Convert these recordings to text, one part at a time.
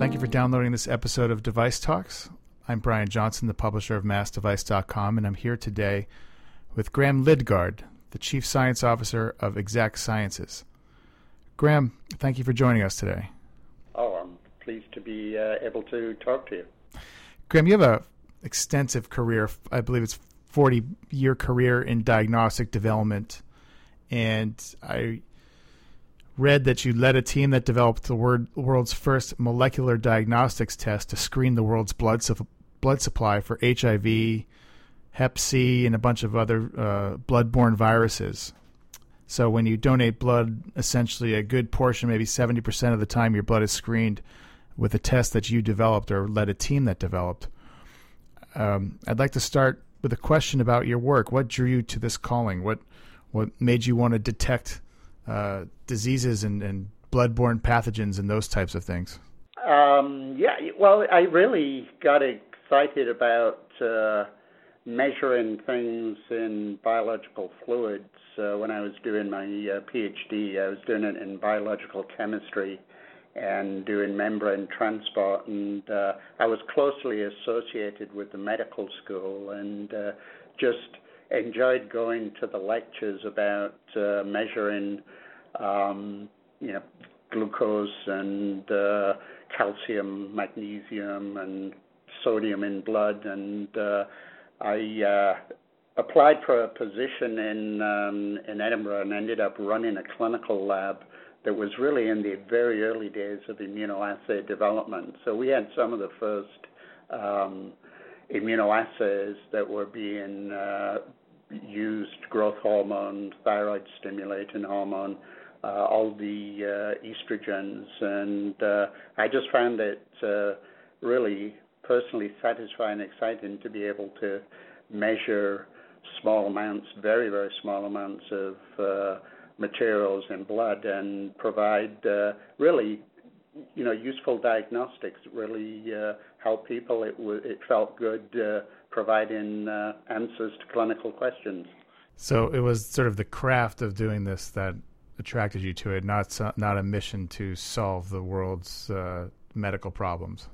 Thank you for downloading this episode of Device Talks. I'm Brian Johnson, the publisher of MassDevice.com, and I'm here today with Graham Lidgard, the Chief Science Officer of Exact Sciences. Graham, thank you for joining us today. Oh, I'm pleased to be uh, able to talk to you. Graham, you have a extensive career. I believe it's 40 year career in diagnostic development, and I read that you led a team that developed the word, world's first molecular diagnostics test to screen the world's blood su- blood supply for HIV, Hep C, and a bunch of other uh, bloodborne viruses. So when you donate blood, essentially a good portion, maybe 70% of the time, your blood is screened with a test that you developed or led a team that developed. Um, I'd like to start with a question about your work. What drew you to this calling? What what made you want to detect uh, diseases and, and bloodborne pathogens and those types of things? Um, yeah, well, I really got excited about uh, measuring things in biological fluids uh, when I was doing my uh, PhD. I was doing it in biological chemistry and doing membrane transport, and uh, I was closely associated with the medical school and uh, just enjoyed going to the lectures about uh, measuring, um, you know, glucose and uh, calcium, magnesium, and sodium in blood, and uh, I uh, applied for a position in um, in Edinburgh and ended up running a clinical lab that was really in the very early days of immunoassay development. So we had some of the first um, immunoassays that were being uh, used growth hormone, thyroid stimulating hormone, all the uh, estrogens, and uh, I just found it uh, really personally satisfying, and exciting to be able to measure small amounts, very very small amounts of uh, materials in blood, and provide uh, really you know useful diagnostics really uh, help people. It w- it felt good uh, providing uh, answers to clinical questions. So it was sort of the craft of doing this that attracted you to it, not not a mission to solve the world's uh, medical problems.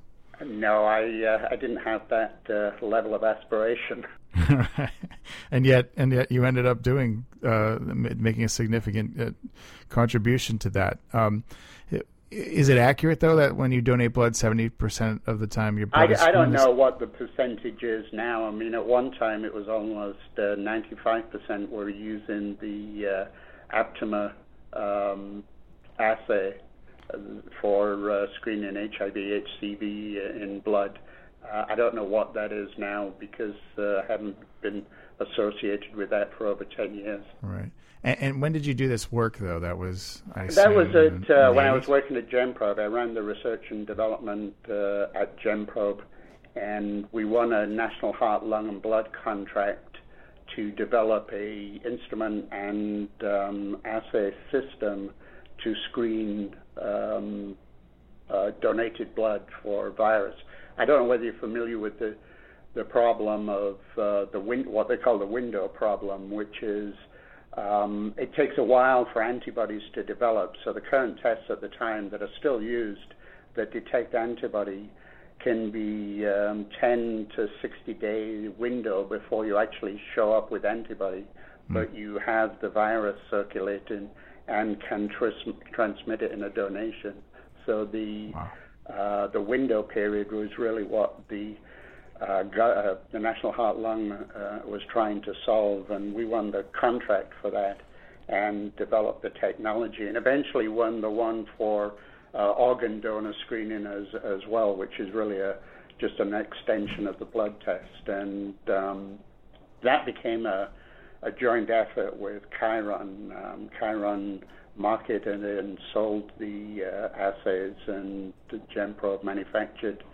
No, I uh, I didn't have that uh, level of aspiration. and yet, and yet, you ended up doing uh, making a significant uh, contribution to that. Um, is it accurate though that when you donate blood, seventy percent of the time your blood? I, I don't know what the percentage is now. I mean, at one time it was almost uh, ninety-five percent were using the uh, Aptima um, assay uh, for uh, screening HIV, HCV in blood. Uh, I don't know what that is now because uh, I haven't been associated with that for over ten years. Right. And, and, when did you do this work, though? That was I that was at uh, when I was working at GenProbe. I ran the research and development uh, at GenProbe, and we won a national heart, lung, and blood contract to develop a instrument and um, assay system to screen um, uh, donated blood for virus. I don't know whether you're familiar with the the problem of uh, the win- what they call the window problem, which is um, it takes a while for antibodies to develop. So the current tests at the time that are still used that detect antibody can be um, 10 to 60 day window before you actually show up with antibody, mm. but you have the virus circulating and can tris- transmit it in a donation. So the wow. uh, the window period was really what the uh, uh, the National Heart Lung uh, was trying to solve, and we won the contract for that and developed the technology, and eventually won the one for organ donor screening as as well, which is really just an extension of the blood test, and um, that became a, a joint effort with Chiron. Um, Chiron marketed and sold the uh, assays, and GenProbe manufactured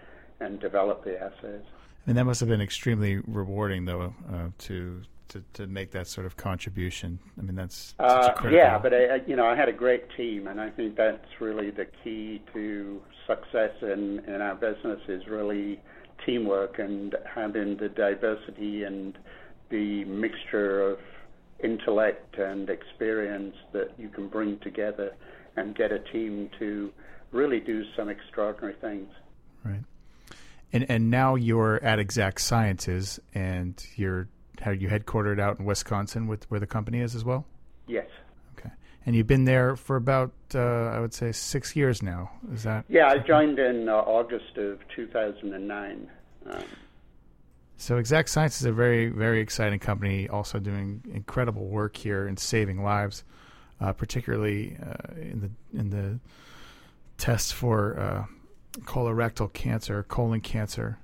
and developed the assays. And that must have been extremely rewarding, though, uh, to, to to make that sort of contribution. I mean, that's uh, yeah, but I, you know, I had a great team, and I think that's really the key to success in in our business is really teamwork and having the diversity and the mixture of intellect and experience that you can bring together and get a team to really do some extraordinary things. Right. And and now you're at Exact Sciences, and you're are you headquartered out in Wisconsin, with where the company is as well? Yes. Okay. And you've been there for about uh, I would say six years now. Is that? Yeah, I joined in uh, August of 2009. Um, so Exact Science is a very, very exciting company, also doing incredible work here in saving lives, uh, particularly uh, in the in the tests for uh, colorectal cancer, colon cancer.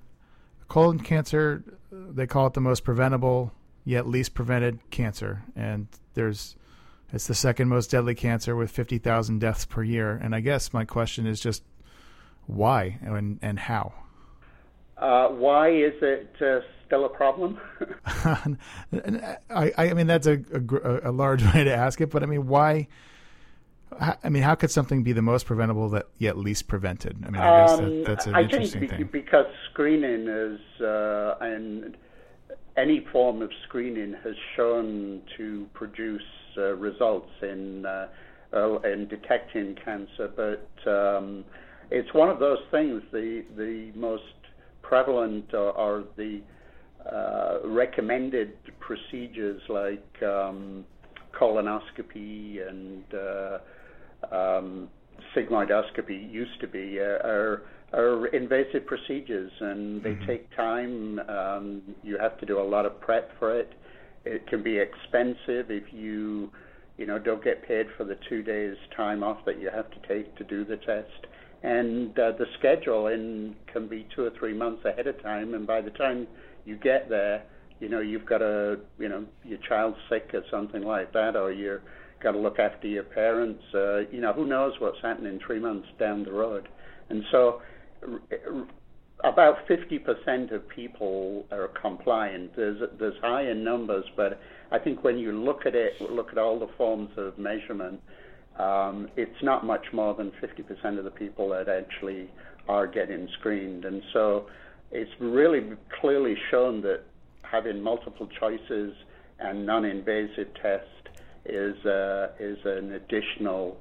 Colon cancer, they call it the most preventable yet least prevented cancer, and there's it's the second most deadly cancer with 50,000 deaths per year. And I guess my question is just why and and how. Uh, why is it uh, still a problem? I, I mean, that's a, a, a, large way to ask it, but I mean, why? I mean, how could something be the most preventable that yet least prevented? I mean, I guess that, um, that's an I interesting think thing. Because screening is, uh, and any form of screening has shown to produce uh, results in uh, in detecting cancer, but um, it's one of those things. The the most prevalent are, the uh, recommended procedures like um, colonoscopy and uh, um, sigmoidoscopy used to be uh, are are invasive procedures and they mm-hmm. take time. Um, you have to do a lot of prep for it. It can be expensive if you you know don't get paid for the two days time off that you have to take to do the test and uh, the schedule in can be two or three months ahead of time, and by the time you get there, you know you've got a you know your child's sick or something like that, or you're got to look after your parents. Uh, you know who knows what's happening three months down the road, and so about 50% of people are compliant. There's there's higher numbers, but I think when you look at it, look at all the forms of measurement um, it's not much more than 50% of the people that actually are getting screened. And so it's really clearly shown that having multiple choices and non-invasive test is uh, is an additional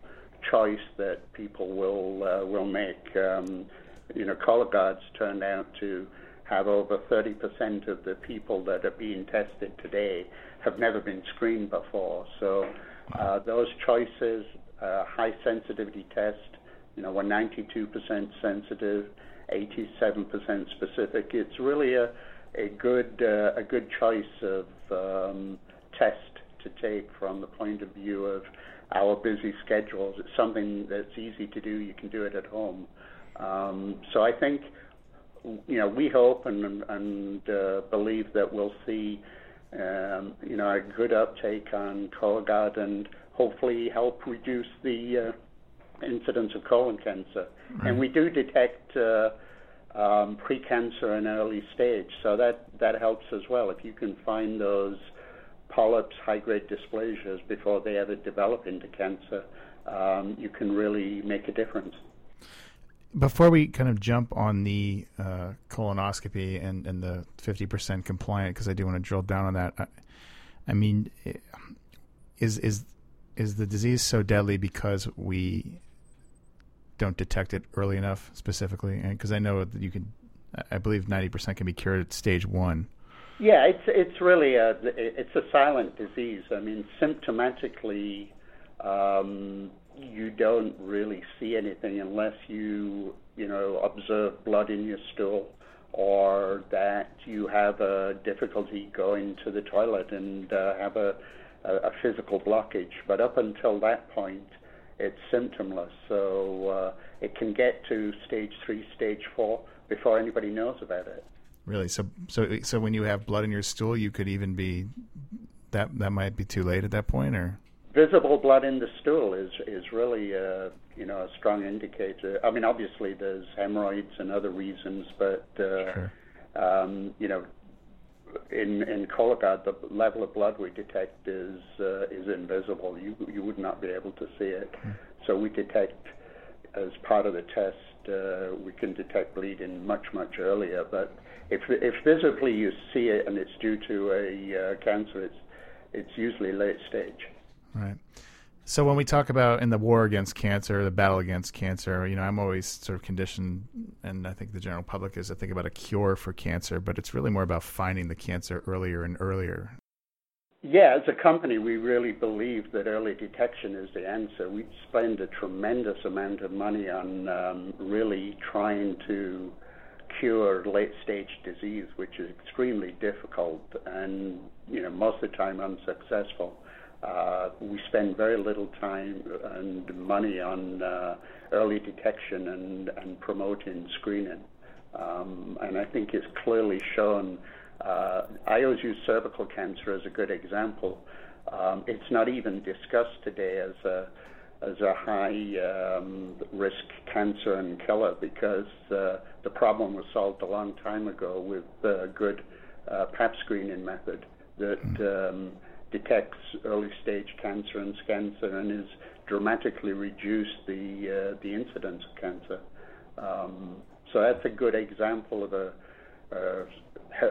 choice that people will uh, will make. Um, you know, Cologuard's turned out to have over 30% of the people that are being tested today have never been screened before. So uh, those choices uh, high sensitivity test. You know, we're 92% sensitive, 87% specific. It's really a a good uh, a good choice of um, test to take from the point of view of our busy schedules. It's something that's easy to do. You can do it at home. Um, so I think you know we hope and and uh, believe that we'll see um, you know a good uptake on Cologuard and hopefully help reduce the uh, incidence of colon cancer. Right. And we do detect uh, um, precancer in early stage, so that that helps as well. If you can find those polyps, high-grade dysplasias before they ever develop into cancer, um, you can really make a difference. Before we kind of jump on the uh, colonoscopy and, and the 50% compliant, because I do want to drill down on that, I, I mean, is is is the disease so deadly because we don't detect it early enough specifically? Because I know that you can, I believe 90% can be cured at stage one. Yeah, it's it's really a it's a silent disease. I mean, symptomatically, um, you don't really see anything unless you you know observe blood in your stool or that you have a difficulty going to the toilet and uh, have a a, a physical blockage. But up until that point, it's symptomless. So uh, it can get to stage three, stage four before anybody knows about it. Really? So, so, so when you have blood in your stool, you could even be that that might be too late at that point, or visible blood in the stool is is really a you know a strong indicator. I mean, obviously there's hemorrhoids and other reasons, but uh, sure. um, you know in in Cologuard, the level of blood we detect is uh, is invisible. You you would not be able to see it. Mm. So we detect as part of the test. Uh, we can detect bleeding much much earlier. But if if visibly you see it and it's due to a uh, cancer, it's it's usually late stage. Right. So when we talk about in the war against cancer, the battle against cancer, you know, I'm always sort of conditioned, and I think the general public is to think about a cure for cancer, but it's really more about finding the cancer earlier and earlier. Yeah, as a company, we really believe that early detection is the answer. We spend a tremendous amount of money on um, really trying to cure late stage disease, which is extremely difficult and you know most of the time unsuccessful. Uh, we spend very little time and money on uh, early detection and, and promoting screening. Um, and I think it's clearly shown. Uh, I always use cervical cancer as a good example. Um, it's not even discussed today as a as a high um, risk cancer and killer because uh, the problem was solved a long time ago with a good uh, Pap screening method that hmm. um, detects early stage cancer and cancer and has dramatically reduced the uh, the incidence of cancer. Um, so that's a good example of a, a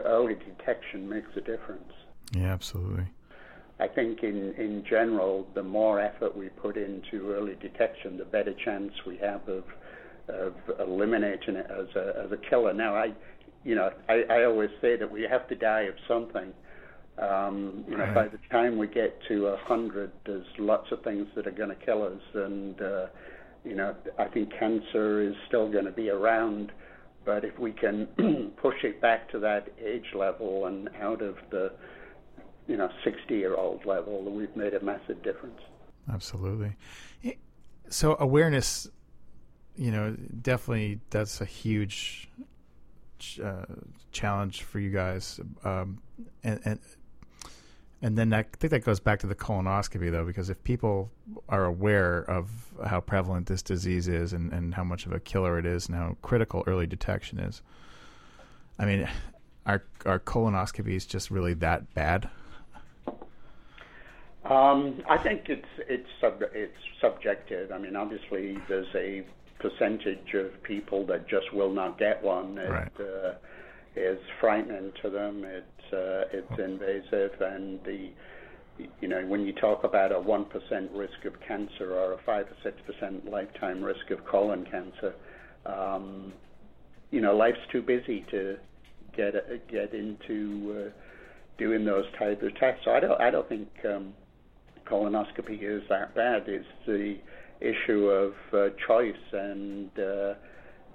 early detection makes a difference. Yeah, absolutely. I think in, in general, the more effort we put into early detection, the better chance we have of of eliminating it as a as a killer. Now, I, you know, I, I always say that we have to die of something. Um, you know, right. by the time we get to a hundred, there's lots of things that are going to kill us, and uh, you know, I think cancer is still going to be around. But if we can push it back to that age level and out of the you know 60 year old level, we've made a massive difference. Absolutely. So awareness, you know, definitely that's a huge uh, challenge for you guys, um, and, and and then I think that goes back to the colonoscopy, though, because if people are aware of how prevalent this disease is and, and how much of a killer it is and how critical early detection is, I mean, are, are colonoscopies just really that bad? Um, I think it's it's sub, it's subjective. I mean, obviously, there's a percentage of people that just will not get one. It right. uh, is frightening to them. It's uh, it's invasive, and the you know when you talk about a one percent risk of cancer or a five or six percent lifetime risk of colon cancer, um, you know life's too busy to get get into uh, doing those type of tests. So I don't I don't think. Um, colonoscopy is that bad. It's the issue of uh, choice and uh,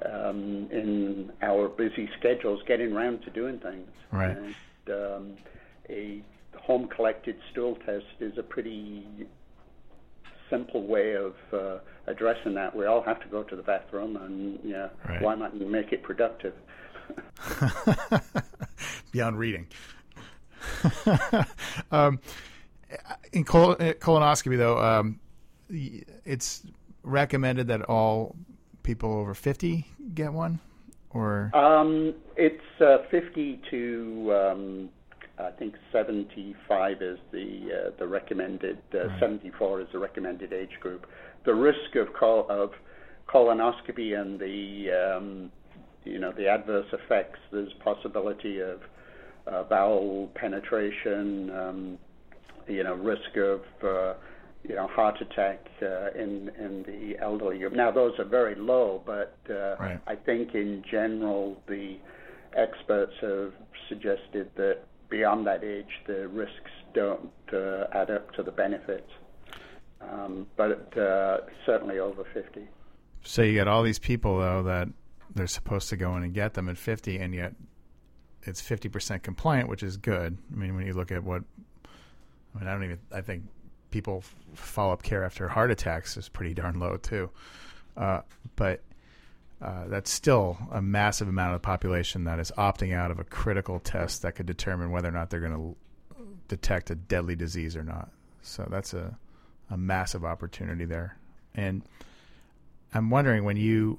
um, in our busy schedules getting around to doing things. Right. And, um, a home collected stool test is a pretty simple way of uh, addressing that. We all have to go to the bathroom, and yeah, right. why not make it productive? Beyond reading. um, in col- colonoscopy, though, um, it's recommended that all people over 50 get one, or um, it's uh, 50 to um, I think 75 is the uh, the recommended. Uh, right. 74 is the recommended age group. The risk of col- of colonoscopy and the um, you know the adverse effects. There's possibility of uh, bowel penetration. Um, you know, risk of uh, you know heart attack uh, in in the elderly group. Now those are very low, but uh, right. I think in general the experts have suggested that beyond that age the risks don't uh, add up to the benefits. Um, but uh, certainly over 50. So you got all these people though that they're supposed to go in and get them at 50, and yet it's 50% compliant, which is good. I mean, when you look at what I mean, I don't even. I think people follow up care after heart attacks is pretty darn low too. Uh, but uh, that's still a massive amount of the population that is opting out of a critical test that could determine whether or not they're going to detect a deadly disease or not. So that's a, a massive opportunity there. And I'm wondering when you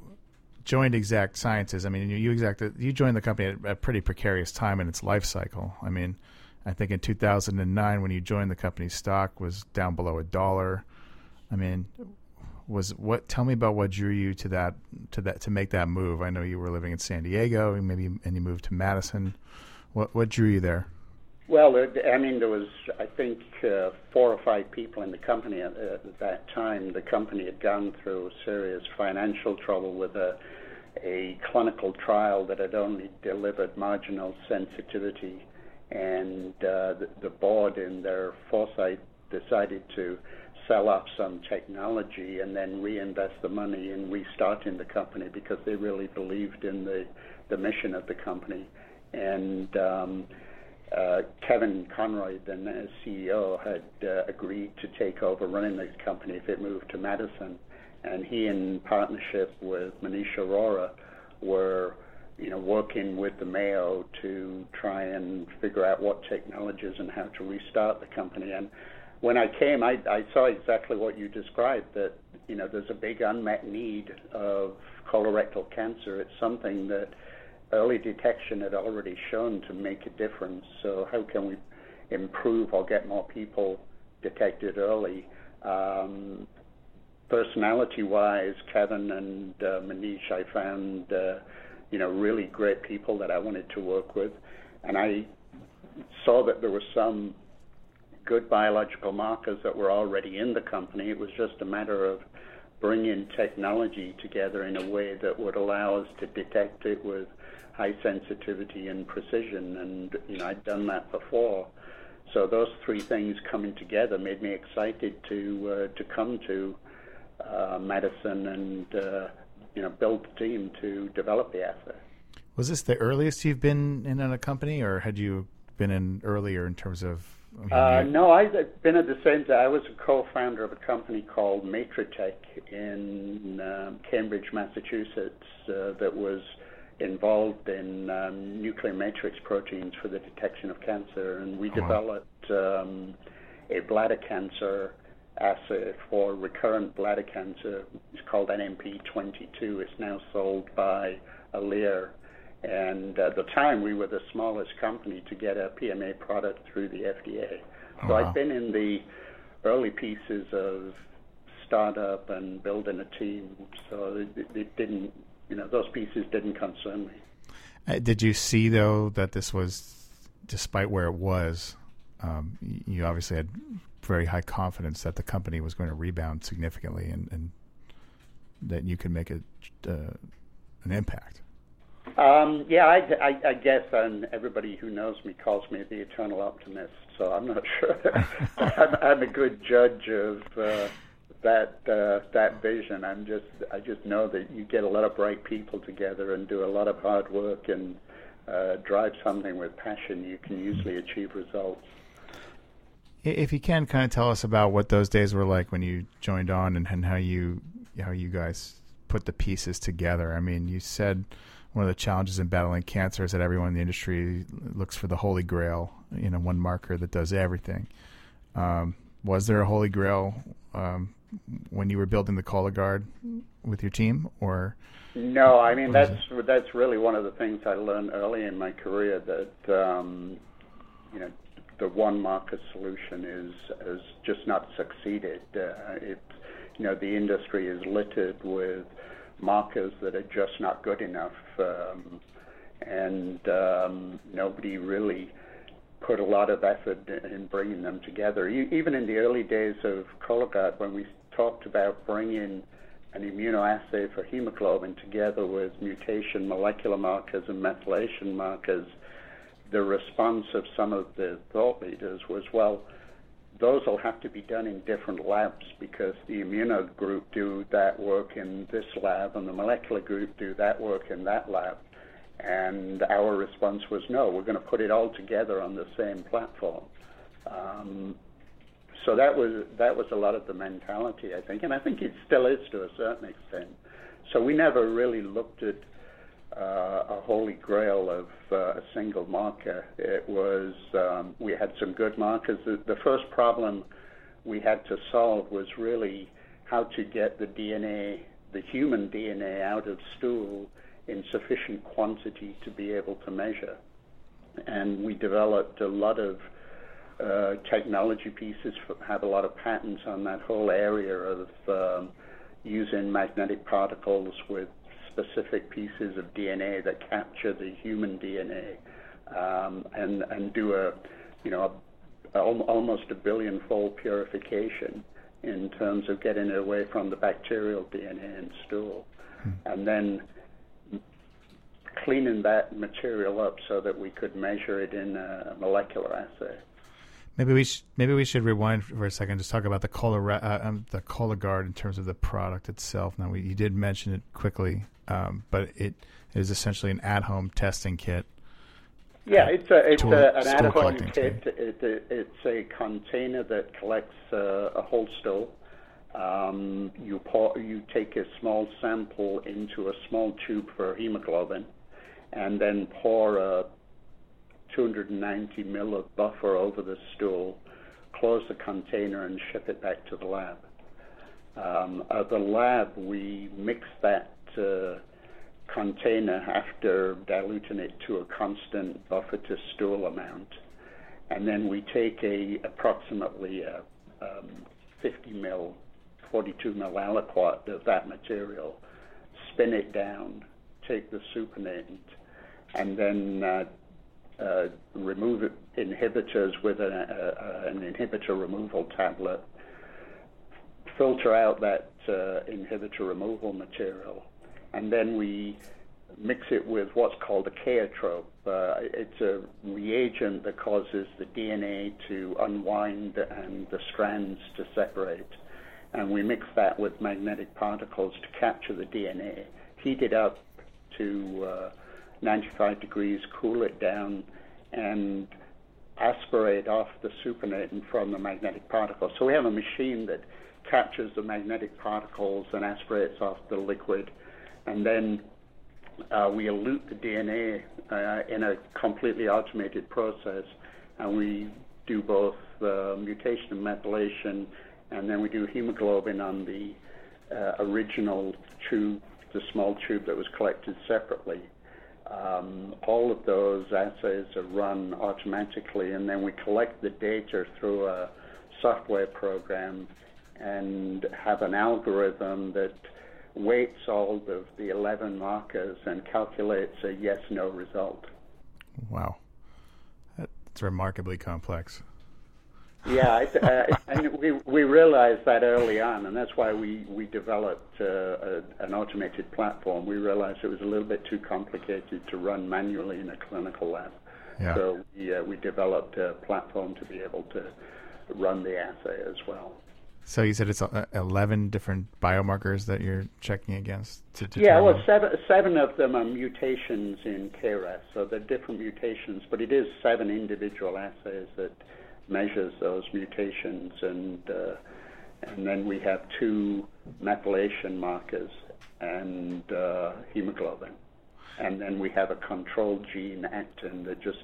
joined Exact Sciences, I mean, you, you exact you joined the company at a pretty precarious time in its life cycle. I mean, I think in 2009 when you joined the company, stock was down below a dollar. I mean, was what? Tell me about what drew you to that to that to make that move. I know you were living in San Diego, maybe and you moved to Madison. What what drew you there? Well, I mean, there was, I think, uh, four or five people in the company at, at, that time. The company had gone through serious financial trouble with a, a clinical trial that had only delivered marginal sensitivity, and uh, the, the board, in their foresight, decided to sell off some technology and then reinvest the money in restarting the company because they really believed in the the mission of the company. And um, uh, Kevin Conroy, then CEO, had uh, agreed to take over running the company if it moved to Madison. And he, in partnership with Maneesh Arora, were you know, working with the Mayo to try and figure out what technologies and how to restart the company. And when I came, I, I saw exactly what you described. That you know, there's a big unmet need of colorectal cancer. It's something that early detection had already shown to make a difference. So how can we improve or get more people detected early? Um, personality-wise, Kevin and uh, Maneesh, I found uh, you know really great people that I wanted to work with, and I saw that there were some good biological markers that were already in the company. It was just a matter of bringing technology together in a way that would allow us to detect it with high sensitivity and precision. And you know, I'd done that before. So those three things coming together made me excited to uh, to come to uh, Madison and uh, you know build the team to develop the asset. Was this the earliest you've been in a company, or had you been in earlier in terms of uh, no, I've been at the same time. I was a co-founder of a company called Matritech in um, Cambridge, Massachusetts, uh, that was involved in um, nuclear matrix proteins for the detection of cancer, and we developed um, a bladder cancer assay for recurrent bladder cancer. It's called NMP22. It's now sold by Alere and at the time, we were the smallest company to get a PMA product through the FDA. So wow. I've been in the early pieces of startup and building a team. So it, it didn't, you know, those pieces didn't concern me. Uh, did you see though that this was, despite where it was, um, you obviously had very high confidence that the company was going to rebound significantly and, and that you could make a, uh, an impact. Um, yeah, I, I, I guess, and everybody who knows me calls me the eternal optimist. So I'm not sure I'm, I'm a good judge of uh, that uh, that vision. I'm just I just know that you get a lot of bright people together and do a lot of hard work and uh, drive something with passion. You can usually achieve results. If you can, kind of tell us about what those days were like when you joined on and, and how you how you guys put the pieces together. I mean, you said one of the challenges in battling cancer is that everyone in the industry looks for the holy grail, you know, one marker that does everything. Um, was there a holy grail um, when you were building the Cologuard with your team, or? No, I mean that's that's really one of the things I learned early in my career that um, you know the one marker solution is has just not succeeded. Uh, it you know the industry is littered with markers that are just not good enough, um, and um, nobody really put a lot of effort in bringing them together. Even in the early days of Cologuard, when we talked about bringing an immunoassay for hemoglobin together with mutation molecular markers and methylation markers, the response of some of the thought leaders was, well, those will have to be done in different labs because the immuno group do that work in this lab and the molecular group do that work in that lab. And our response was no, we're going to put it all together on the same platform. Um, so that was that was a lot of the mentality, I think, and I think it still is to a certain extent. So we never really looked at a holy grail of uh, a single marker. It was um, we had some good markers. The, the first problem we had to solve was really how to get the DNA, the human DNA, out of stool in sufficient quantity to be able to measure. And we developed a lot of uh, technology pieces, for, have a lot of patents on that whole area of um, using magnetic particles with specific pieces of DNA that capture the human DNA um, and, and do a, you know, a, almost a billion-fold purification in terms of getting it away from the bacterial DNA in stool, hmm. and then cleaning that material up so that we could measure it in a molecular assay. Maybe we sh- maybe we should rewind for a second. Just talk about the Cola uh, um, the Cologuard in terms of the product itself. Now we, you did mention it quickly, um, but it is essentially an at home testing kit. Yeah, it's a it's a, an at home kit. It, it, it's a container that collects uh, a whole stool. Um, you pour, you take a small sample into a small tube for hemoglobin, and then pour a 290 mil of buffer over the stool, close the container, and ship it back to the lab. Um, at the lab, we mix that uh, container after diluting it to a constant buffer to stool amount, and then we take a approximately a, um, 50 mil, 42 mil aliquot of that material, spin it down, take the supernatant, and then uh, uh, remove inhibitors with a, a, an inhibitor removal tablet, filter out that uh, inhibitor removal material, and then we mix it with what's called a chaotrope. Uh, it's a reagent that causes the DNA to unwind and the strands to separate. And we mix that with magnetic particles to capture the DNA, heat it up to uh, 95 degrees, cool it down, and aspirate off the supernatant from the magnetic particles. So we have a machine that captures the magnetic particles and aspirates off the liquid, and then uh, we elute the DNA uh, in a completely automated process, and we do both uh, mutation and methylation, and then we do hemoglobin on the uh, original tube, the small tube that was collected separately. Um, all of those assays are run automatically, and then we collect the data through a software program and have an algorithm that weights all of the 11 markers and calculates a yes-no result. Wow. That's remarkably complex. Yeah, uh, and we we realized that early on, and that's why we we developed uh, a, an automated platform. We realized it was a little bit too complicated to run manually in a clinical lab. Yeah. So we uh, we developed a platform to be able to run the assay as well. So you said it's uh, eleven different biomarkers that you're checking against. To, to yeah, well, seven seven of them are mutations in KRAS, so they're different mutations, but it is seven individual assays that measures those mutations, and uh, and then we have two methylation markers and uh, hemoglobin, and then we have a control gene actin that just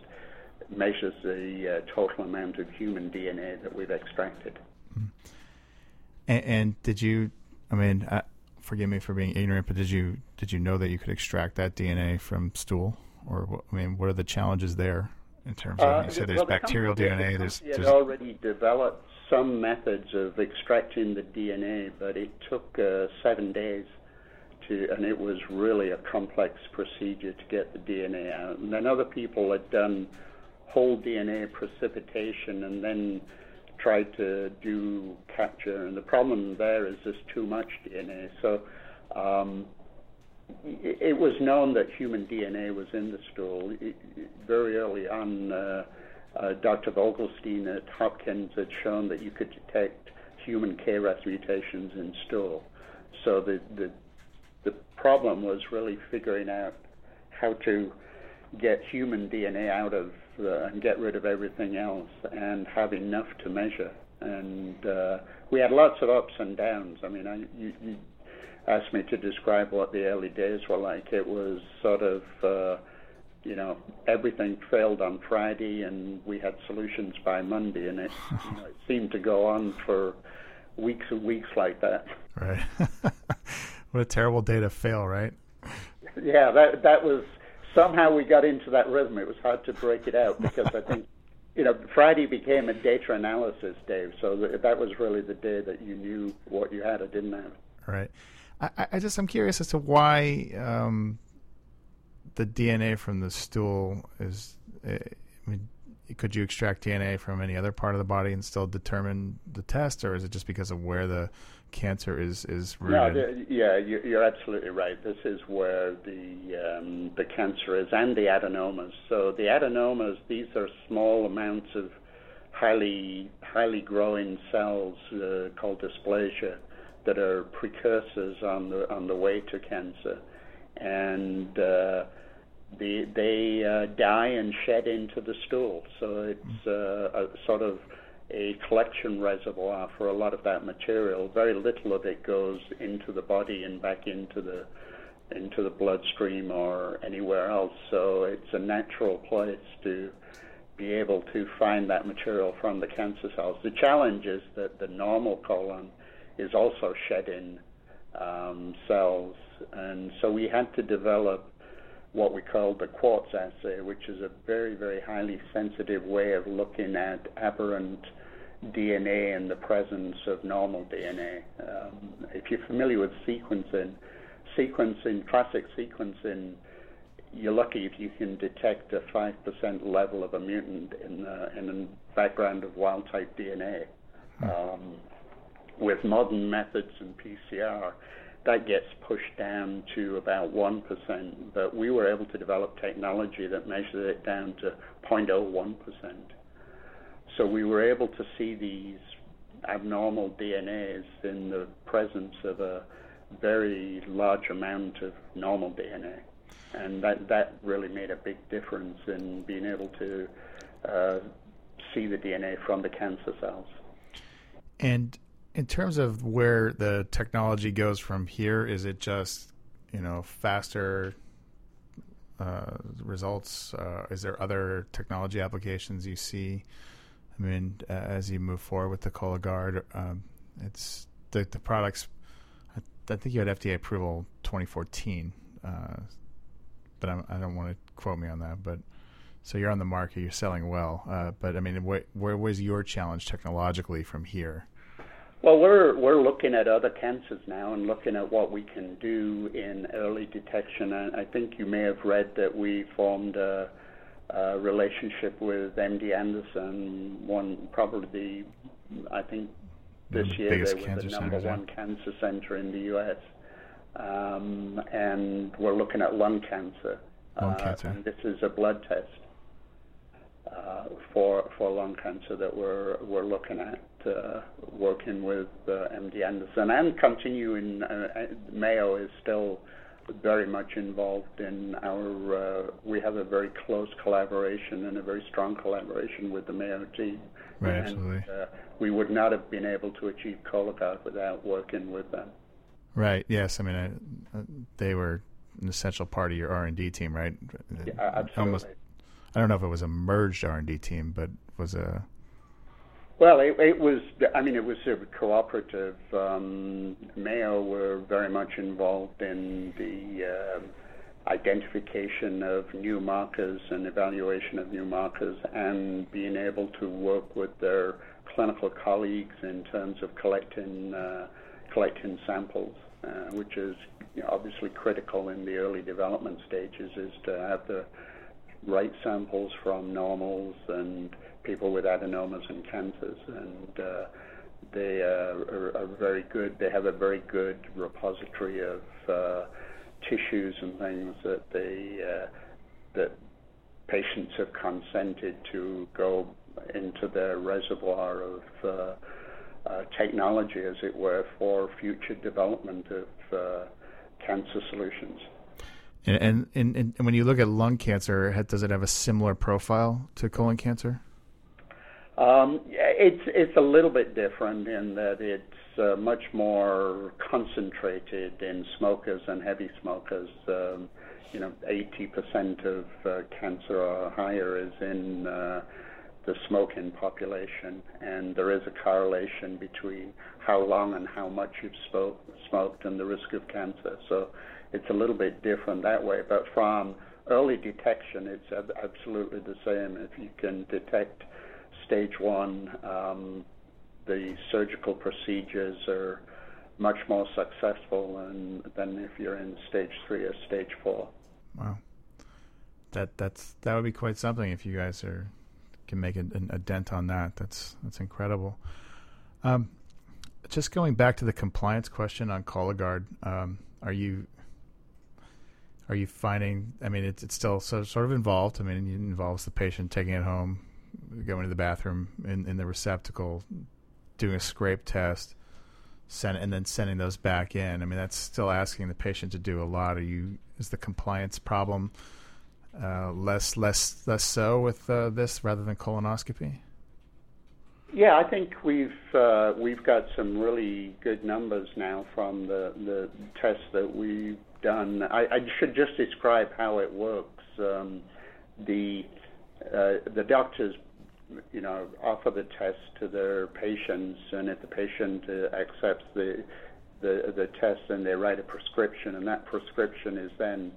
measures the uh, total amount of human DNA that we've extracted. And, and did you? I mean, uh, forgive me for being ignorant, but did you did you know that you could extract that DNA from stool? Or I mean, what are the challenges there? In terms of uh, you said there's well, bacterial DNA. There's, there's already developed some methods of extracting the DNA, but it took uh, seven days to, and it was really a complex procedure to get the DNA out. And then other people had done whole DNA precipitation and then tried to do capture. And the problem there is there's too much DNA. So um, it was known that human DNA was in the stool. very early on, uh, uh, Dr. Vogelstein at Hopkins had shown that you could detect human KRAS mutations in stool. So the, the, the problem was really figuring out how to get human DNA out of uh, and get rid of everything else and have enough to measure. And uh, we had lots of ups and downs. I mean, I, you, you asked me to describe what the early days were like, it was sort of, uh, you know, everything failed on Friday and we had solutions by Monday, and it, you know, it seemed to go on for weeks and weeks like that. Right. what a terrible day to fail, right? Yeah, that that was somehow we got into that rhythm. It was hard to break it out because I think you know, Friday became a data analysis day, so that was really the day that you knew what you had or didn't have. Right. I, I just I'm curious as to why um, the DNA from the stool is. Eh, I mean, could you extract DNA from any other part of the body and still determine the test, or is it just because of where the cancer is is rooted? No, yeah, you're absolutely right. This is where the um, the cancer is, and the adenomas. So the adenomas, these are small amounts of highly highly growing cells uh, called dysplasia that are precursors on the on the way to cancer, and uh, the, they uh, die and shed into the stool. So it's uh, a sort of a collection reservoir for a lot of that material. Very little of it goes into the body and back into the into the bloodstream or anywhere else. So it's a natural place to be able to find that material from the cancer cells. The challenge is that the normal colon is also shedding um, cells, and so we had to develop what we call the QuARTS assay, which is a very, very highly sensitive way of looking at aberrant DNA in the presence of normal DNA. Um, if you're familiar with sequencing, sequencing, classic sequencing, you're lucky if you can detect a 5% level of a mutant in, the, in a background of wild type DNA. Hmm. Um, with modern methods and PCR, that gets pushed down to about 1%, but we were able to develop technology that measured it down to 0.01%. So we were able to see these abnormal DNAs in the presence of a very large amount of normal DNA. And that, that really made a big difference in being able to uh, see the DNA from the cancer cells. And in terms of where the technology goes from here, is it just you know faster uh, results? Uh, is there other technology applications you see? I mean, uh, as you move forward with the Cologuard, um, it's the the products. I, I, think you had FDA approval 2014, uh, but I'm, I do not want to quote me on that. But so you're on the market, you're selling well. Uh, but I mean, wh- where was your challenge technologically from here? Well, we're we're looking at other cancers now and looking at what we can do in early detection. And I think you may have read that we formed a, a relationship with MD Anderson, one probably the I think this the year they were the number one cancer center in the U.S. Um, and we're looking at lung cancer. Lung uh, cancer. And this is a blood test uh, for for lung cancer that we're we're looking at uh, working with uh, MD Anderson and continuing. Uh, Mayo is still very much involved in our. Uh, we have a very close collaboration and a very strong collaboration with the Mayo team. Right, and, absolutely. Uh, we would not have been able to achieve Cologuard without working with them. Right. Yes. I mean, I, they were an essential part of your R and D team, right? Yeah, absolutely. Almost, I don't know if it was a merged R and D team, but was a well, it, it was. I mean, it was a cooperative. Um, Mayo were very much involved in the uh, identification of new markers and evaluation of new markers, and being able to work with their clinical colleagues in terms of collecting uh, collecting samples, uh, which is you know, obviously critical in the early development stages, is to have the right samples from normals and people with adenomas and cancers, and uh, they uh, are, are, very good. They have a very good repository of uh, tissues and things that they uh, that patients have consented to go into their reservoir of uh, uh, technology, as it were, for future development of cancer solutions. And, and, and, when you look at lung cancer, does it have a similar profile to colon cancer? Um, it's it's a little bit different in that it's uh, much more concentrated in smokers and heavy smokers. Um, you know, 80% of uh, cancer or higher is in uh, the smoking population, and there is a correlation between how long and how much you've spoke, smoked and the risk of cancer. So it's a little bit different that way. But from early detection, it's absolutely the same. If you can detect stage one, um, the surgical procedures are much more successful than, than if you're in stage three or stage four. Wow, that that's that would be quite something if you guys are can make a, a dent on that. That's that's incredible. Um, just going back to the compliance question on Cologuard, um, are you are you finding? I mean, it's it's still so, sort of involved. I mean, it involves the patient taking it home, going to the bathroom in, in the receptacle, doing a scrape test, send and then sending those back in. I mean, that's still asking the patient to do a lot. Are you is the compliance problem uh, less less less so with uh, this rather than colonoscopy? Yeah, I think we've uh, we've got some really good numbers now from the the tests that we've done. I, I should just describe how it works. Um, the uh, the doctors, you know, offer the test to their patients, and if the patient uh, accepts the the the test, then they write a prescription, and that prescription is then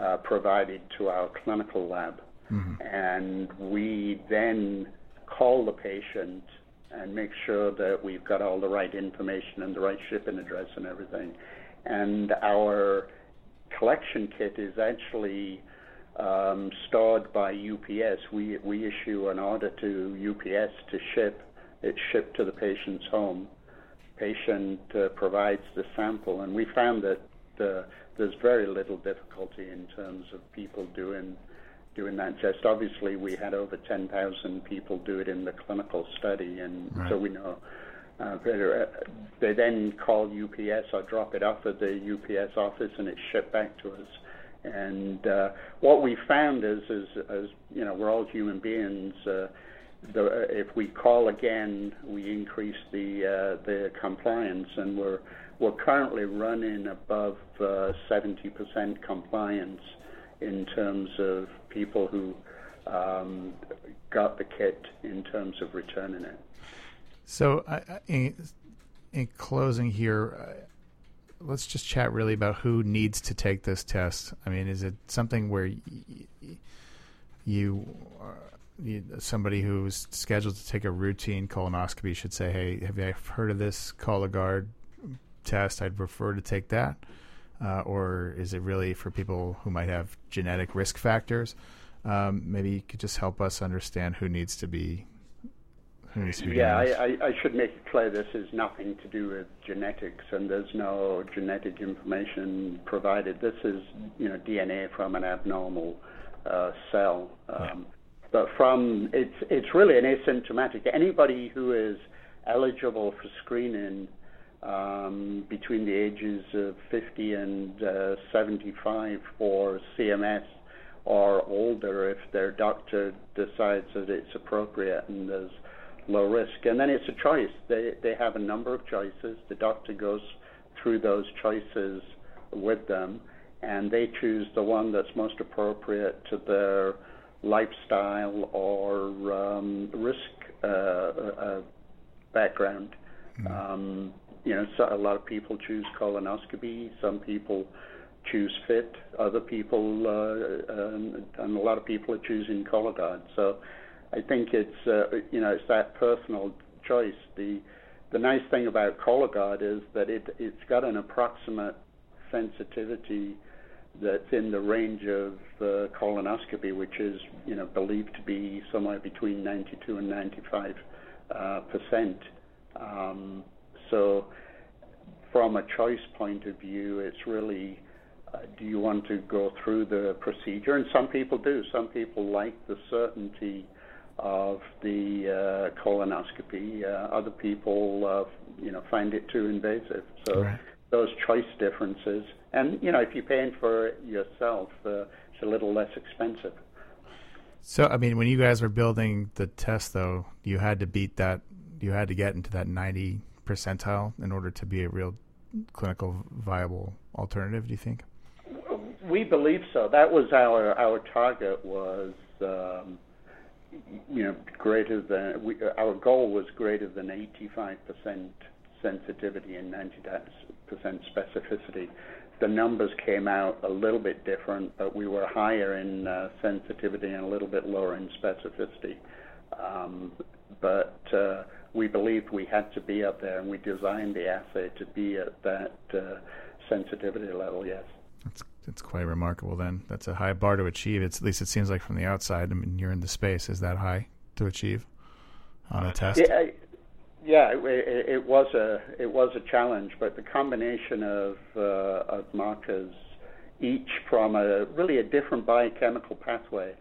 uh, provided to our clinical lab, mm-hmm. and we then call the patient and make sure that we've got all the right information and the right shipping address and everything. And our collection kit is actually um, stored by UPS. We we issue an order to UPS to ship. It's shipped to the patient's home. Patient uh, provides the sample, and we found that uh, there's very little difficulty in terms of people doing doing that test. Obviously, we had over 10,000 people do it in the clinical study, and right. so we know. Uh, they then call UPS or drop it off at the UPS office, and it's shipped back to us. And uh, what we found is, is, as you know, we're all human beings. Uh, the, if we call again, we increase the uh, the compliance, and we're we're currently running above uh, 70% compliance in terms of people who um, got the kit in terms of returning it. So, uh, in, in, closing here, uh, let's just chat really about who needs to take this test. I mean, is it something where y- you, uh, somebody who's scheduled to take a routine colonoscopy should say, "Hey, have you heard of this Cologuard test? I'd prefer to take that." uh, or is it really for people who might have genetic risk factors? Um, maybe you could just help us understand who needs to be. Who needs to be yeah, I, I, should make it clear this is nothing to do with genetics, and there's no genetic information provided. This is, you know, DNA from an abnormal uh, cell. Um, yeah. But from it's it's really an asymptomatic. Anybody who is eligible for screening um, between the ages of 50 and uh, 75 for CMS or older if their doctor decides that it's appropriate and there's low risk. And then it's a choice. They, they have a number of choices. The doctor goes through those choices with them and they choose the one that's most appropriate to their lifestyle or um, risk uh, uh, background. Mm-hmm. Um, you know, so a lot of people choose colonoscopy. Some people choose FIT. Other people, uh, and, and a lot of people are choosing Cologuard. So I think it's uh, you know it's that personal choice. The the nice thing about Cologuard is that it it's got an approximate sensitivity that's in the range of uh, colonoscopy, which is you know believed to be somewhere between 92 and 95 uh, percent. Um, so, from a choice point of view, it's really uh, do you want to go through the procedure? And some people do. Some people like the certainty of the uh, colonoscopy. Uh, other people, uh, you know, find it too invasive. So right. those choice differences. And you know, if you're paying for it yourself, uh, it's a little less expensive. So, I mean, when you guys were building the test, though, you had to beat that. You had to get into that ninety percentile in order to be a real clinical viable alternative? Do you think? We believe so. That was our our target was um, you know greater than we, our goal was greater than 85 percent sensitivity and 90 percent specificity. The numbers came out a little bit different, but we were higher in uh, sensitivity and a little bit lower in specificity. Um, but uh, we believed we had to be up there, and we designed the assay to be at that uh, sensitivity level. Yes. That's quite remarkable. Then that's a high bar to achieve. It's at least it seems like from the outside. I mean, you're in the space. Is that high? to achieve on a test? Yeah, yeah, it, it was a it was a challenge, but the combination of uh, of markers, each from a really a different biochemical pathway,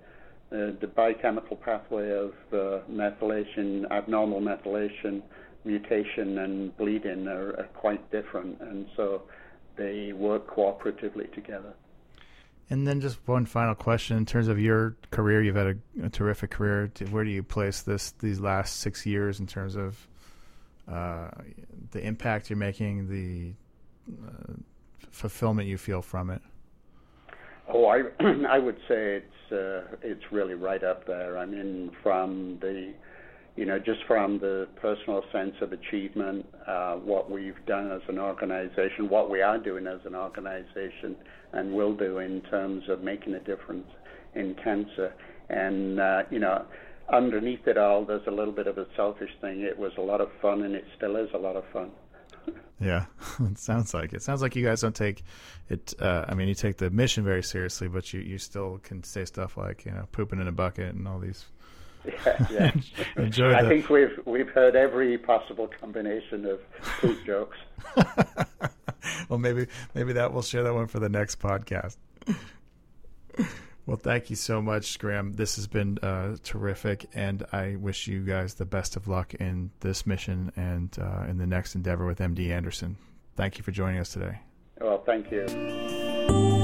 uh, the biochemical pathway of uh, methylation, abnormal methylation, mutation, and bleeding are, are quite different, and so they work cooperatively together. And then just one final question in terms of your career, you've had a, a terrific career. Where do you place this these last six years in terms of uh, the impact you're making, the uh, fulfillment you feel from it? Oh, I I would say it's uh, it's really right up there. I mean, from the you know just from the personal sense of achievement, uh, what we've done as an organization, what we are doing as an organization, and will do in terms of making a difference in cancer, and uh, you know underneath it all, there's a little bit of a selfish thing. It was a lot of fun, and it still is a lot of fun. Yeah, it sounds like it. Sounds like you guys don't take it. Uh, I mean, you take the mission very seriously, but you, you still can say stuff like you know pooping in a bucket and all these. Yeah, yeah. Enjoy. I think we've we've heard every possible combination of poop jokes. well, maybe maybe that we'll share that one for the next podcast. Well, thank you so much, Graham. This has been uh, terrific, and I wish you guys the best of luck in this mission and uh, in the next endeavor with MD Anderson. Thank you for joining us today. Well, thank you.